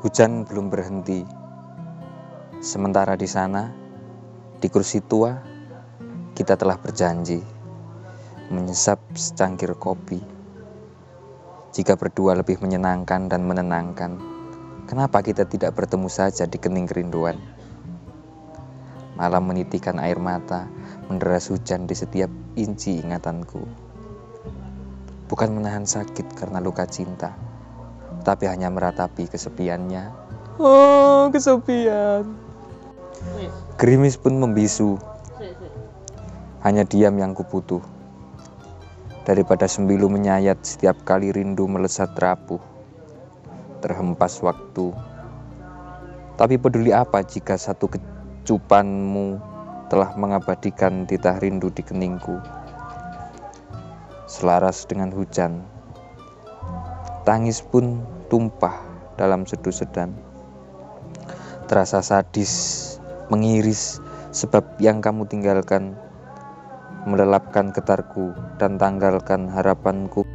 Hujan belum berhenti. Sementara di sana, di kursi tua, kita telah berjanji menyesap secangkir kopi. Jika berdua lebih menyenangkan dan menenangkan, kenapa kita tidak bertemu saja di kening kerinduan? Malam menitikan air mata, menderas hujan di setiap inci ingatanku. Bukan menahan sakit karena luka cinta, tapi hanya meratapi kesepiannya. Oh, kesepian. Gerimis pun membisu. Hanya diam yang kubutuh. Daripada sembilu menyayat setiap kali rindu melesat rapuh. Terhempas waktu. Tapi peduli apa jika satu kecupanmu telah mengabadikan titah rindu di keningku. Selaras dengan hujan, tangis pun tumpah dalam seduh sedan. Terasa sadis mengiris sebab yang kamu tinggalkan melelapkan getarku dan tanggalkan harapanku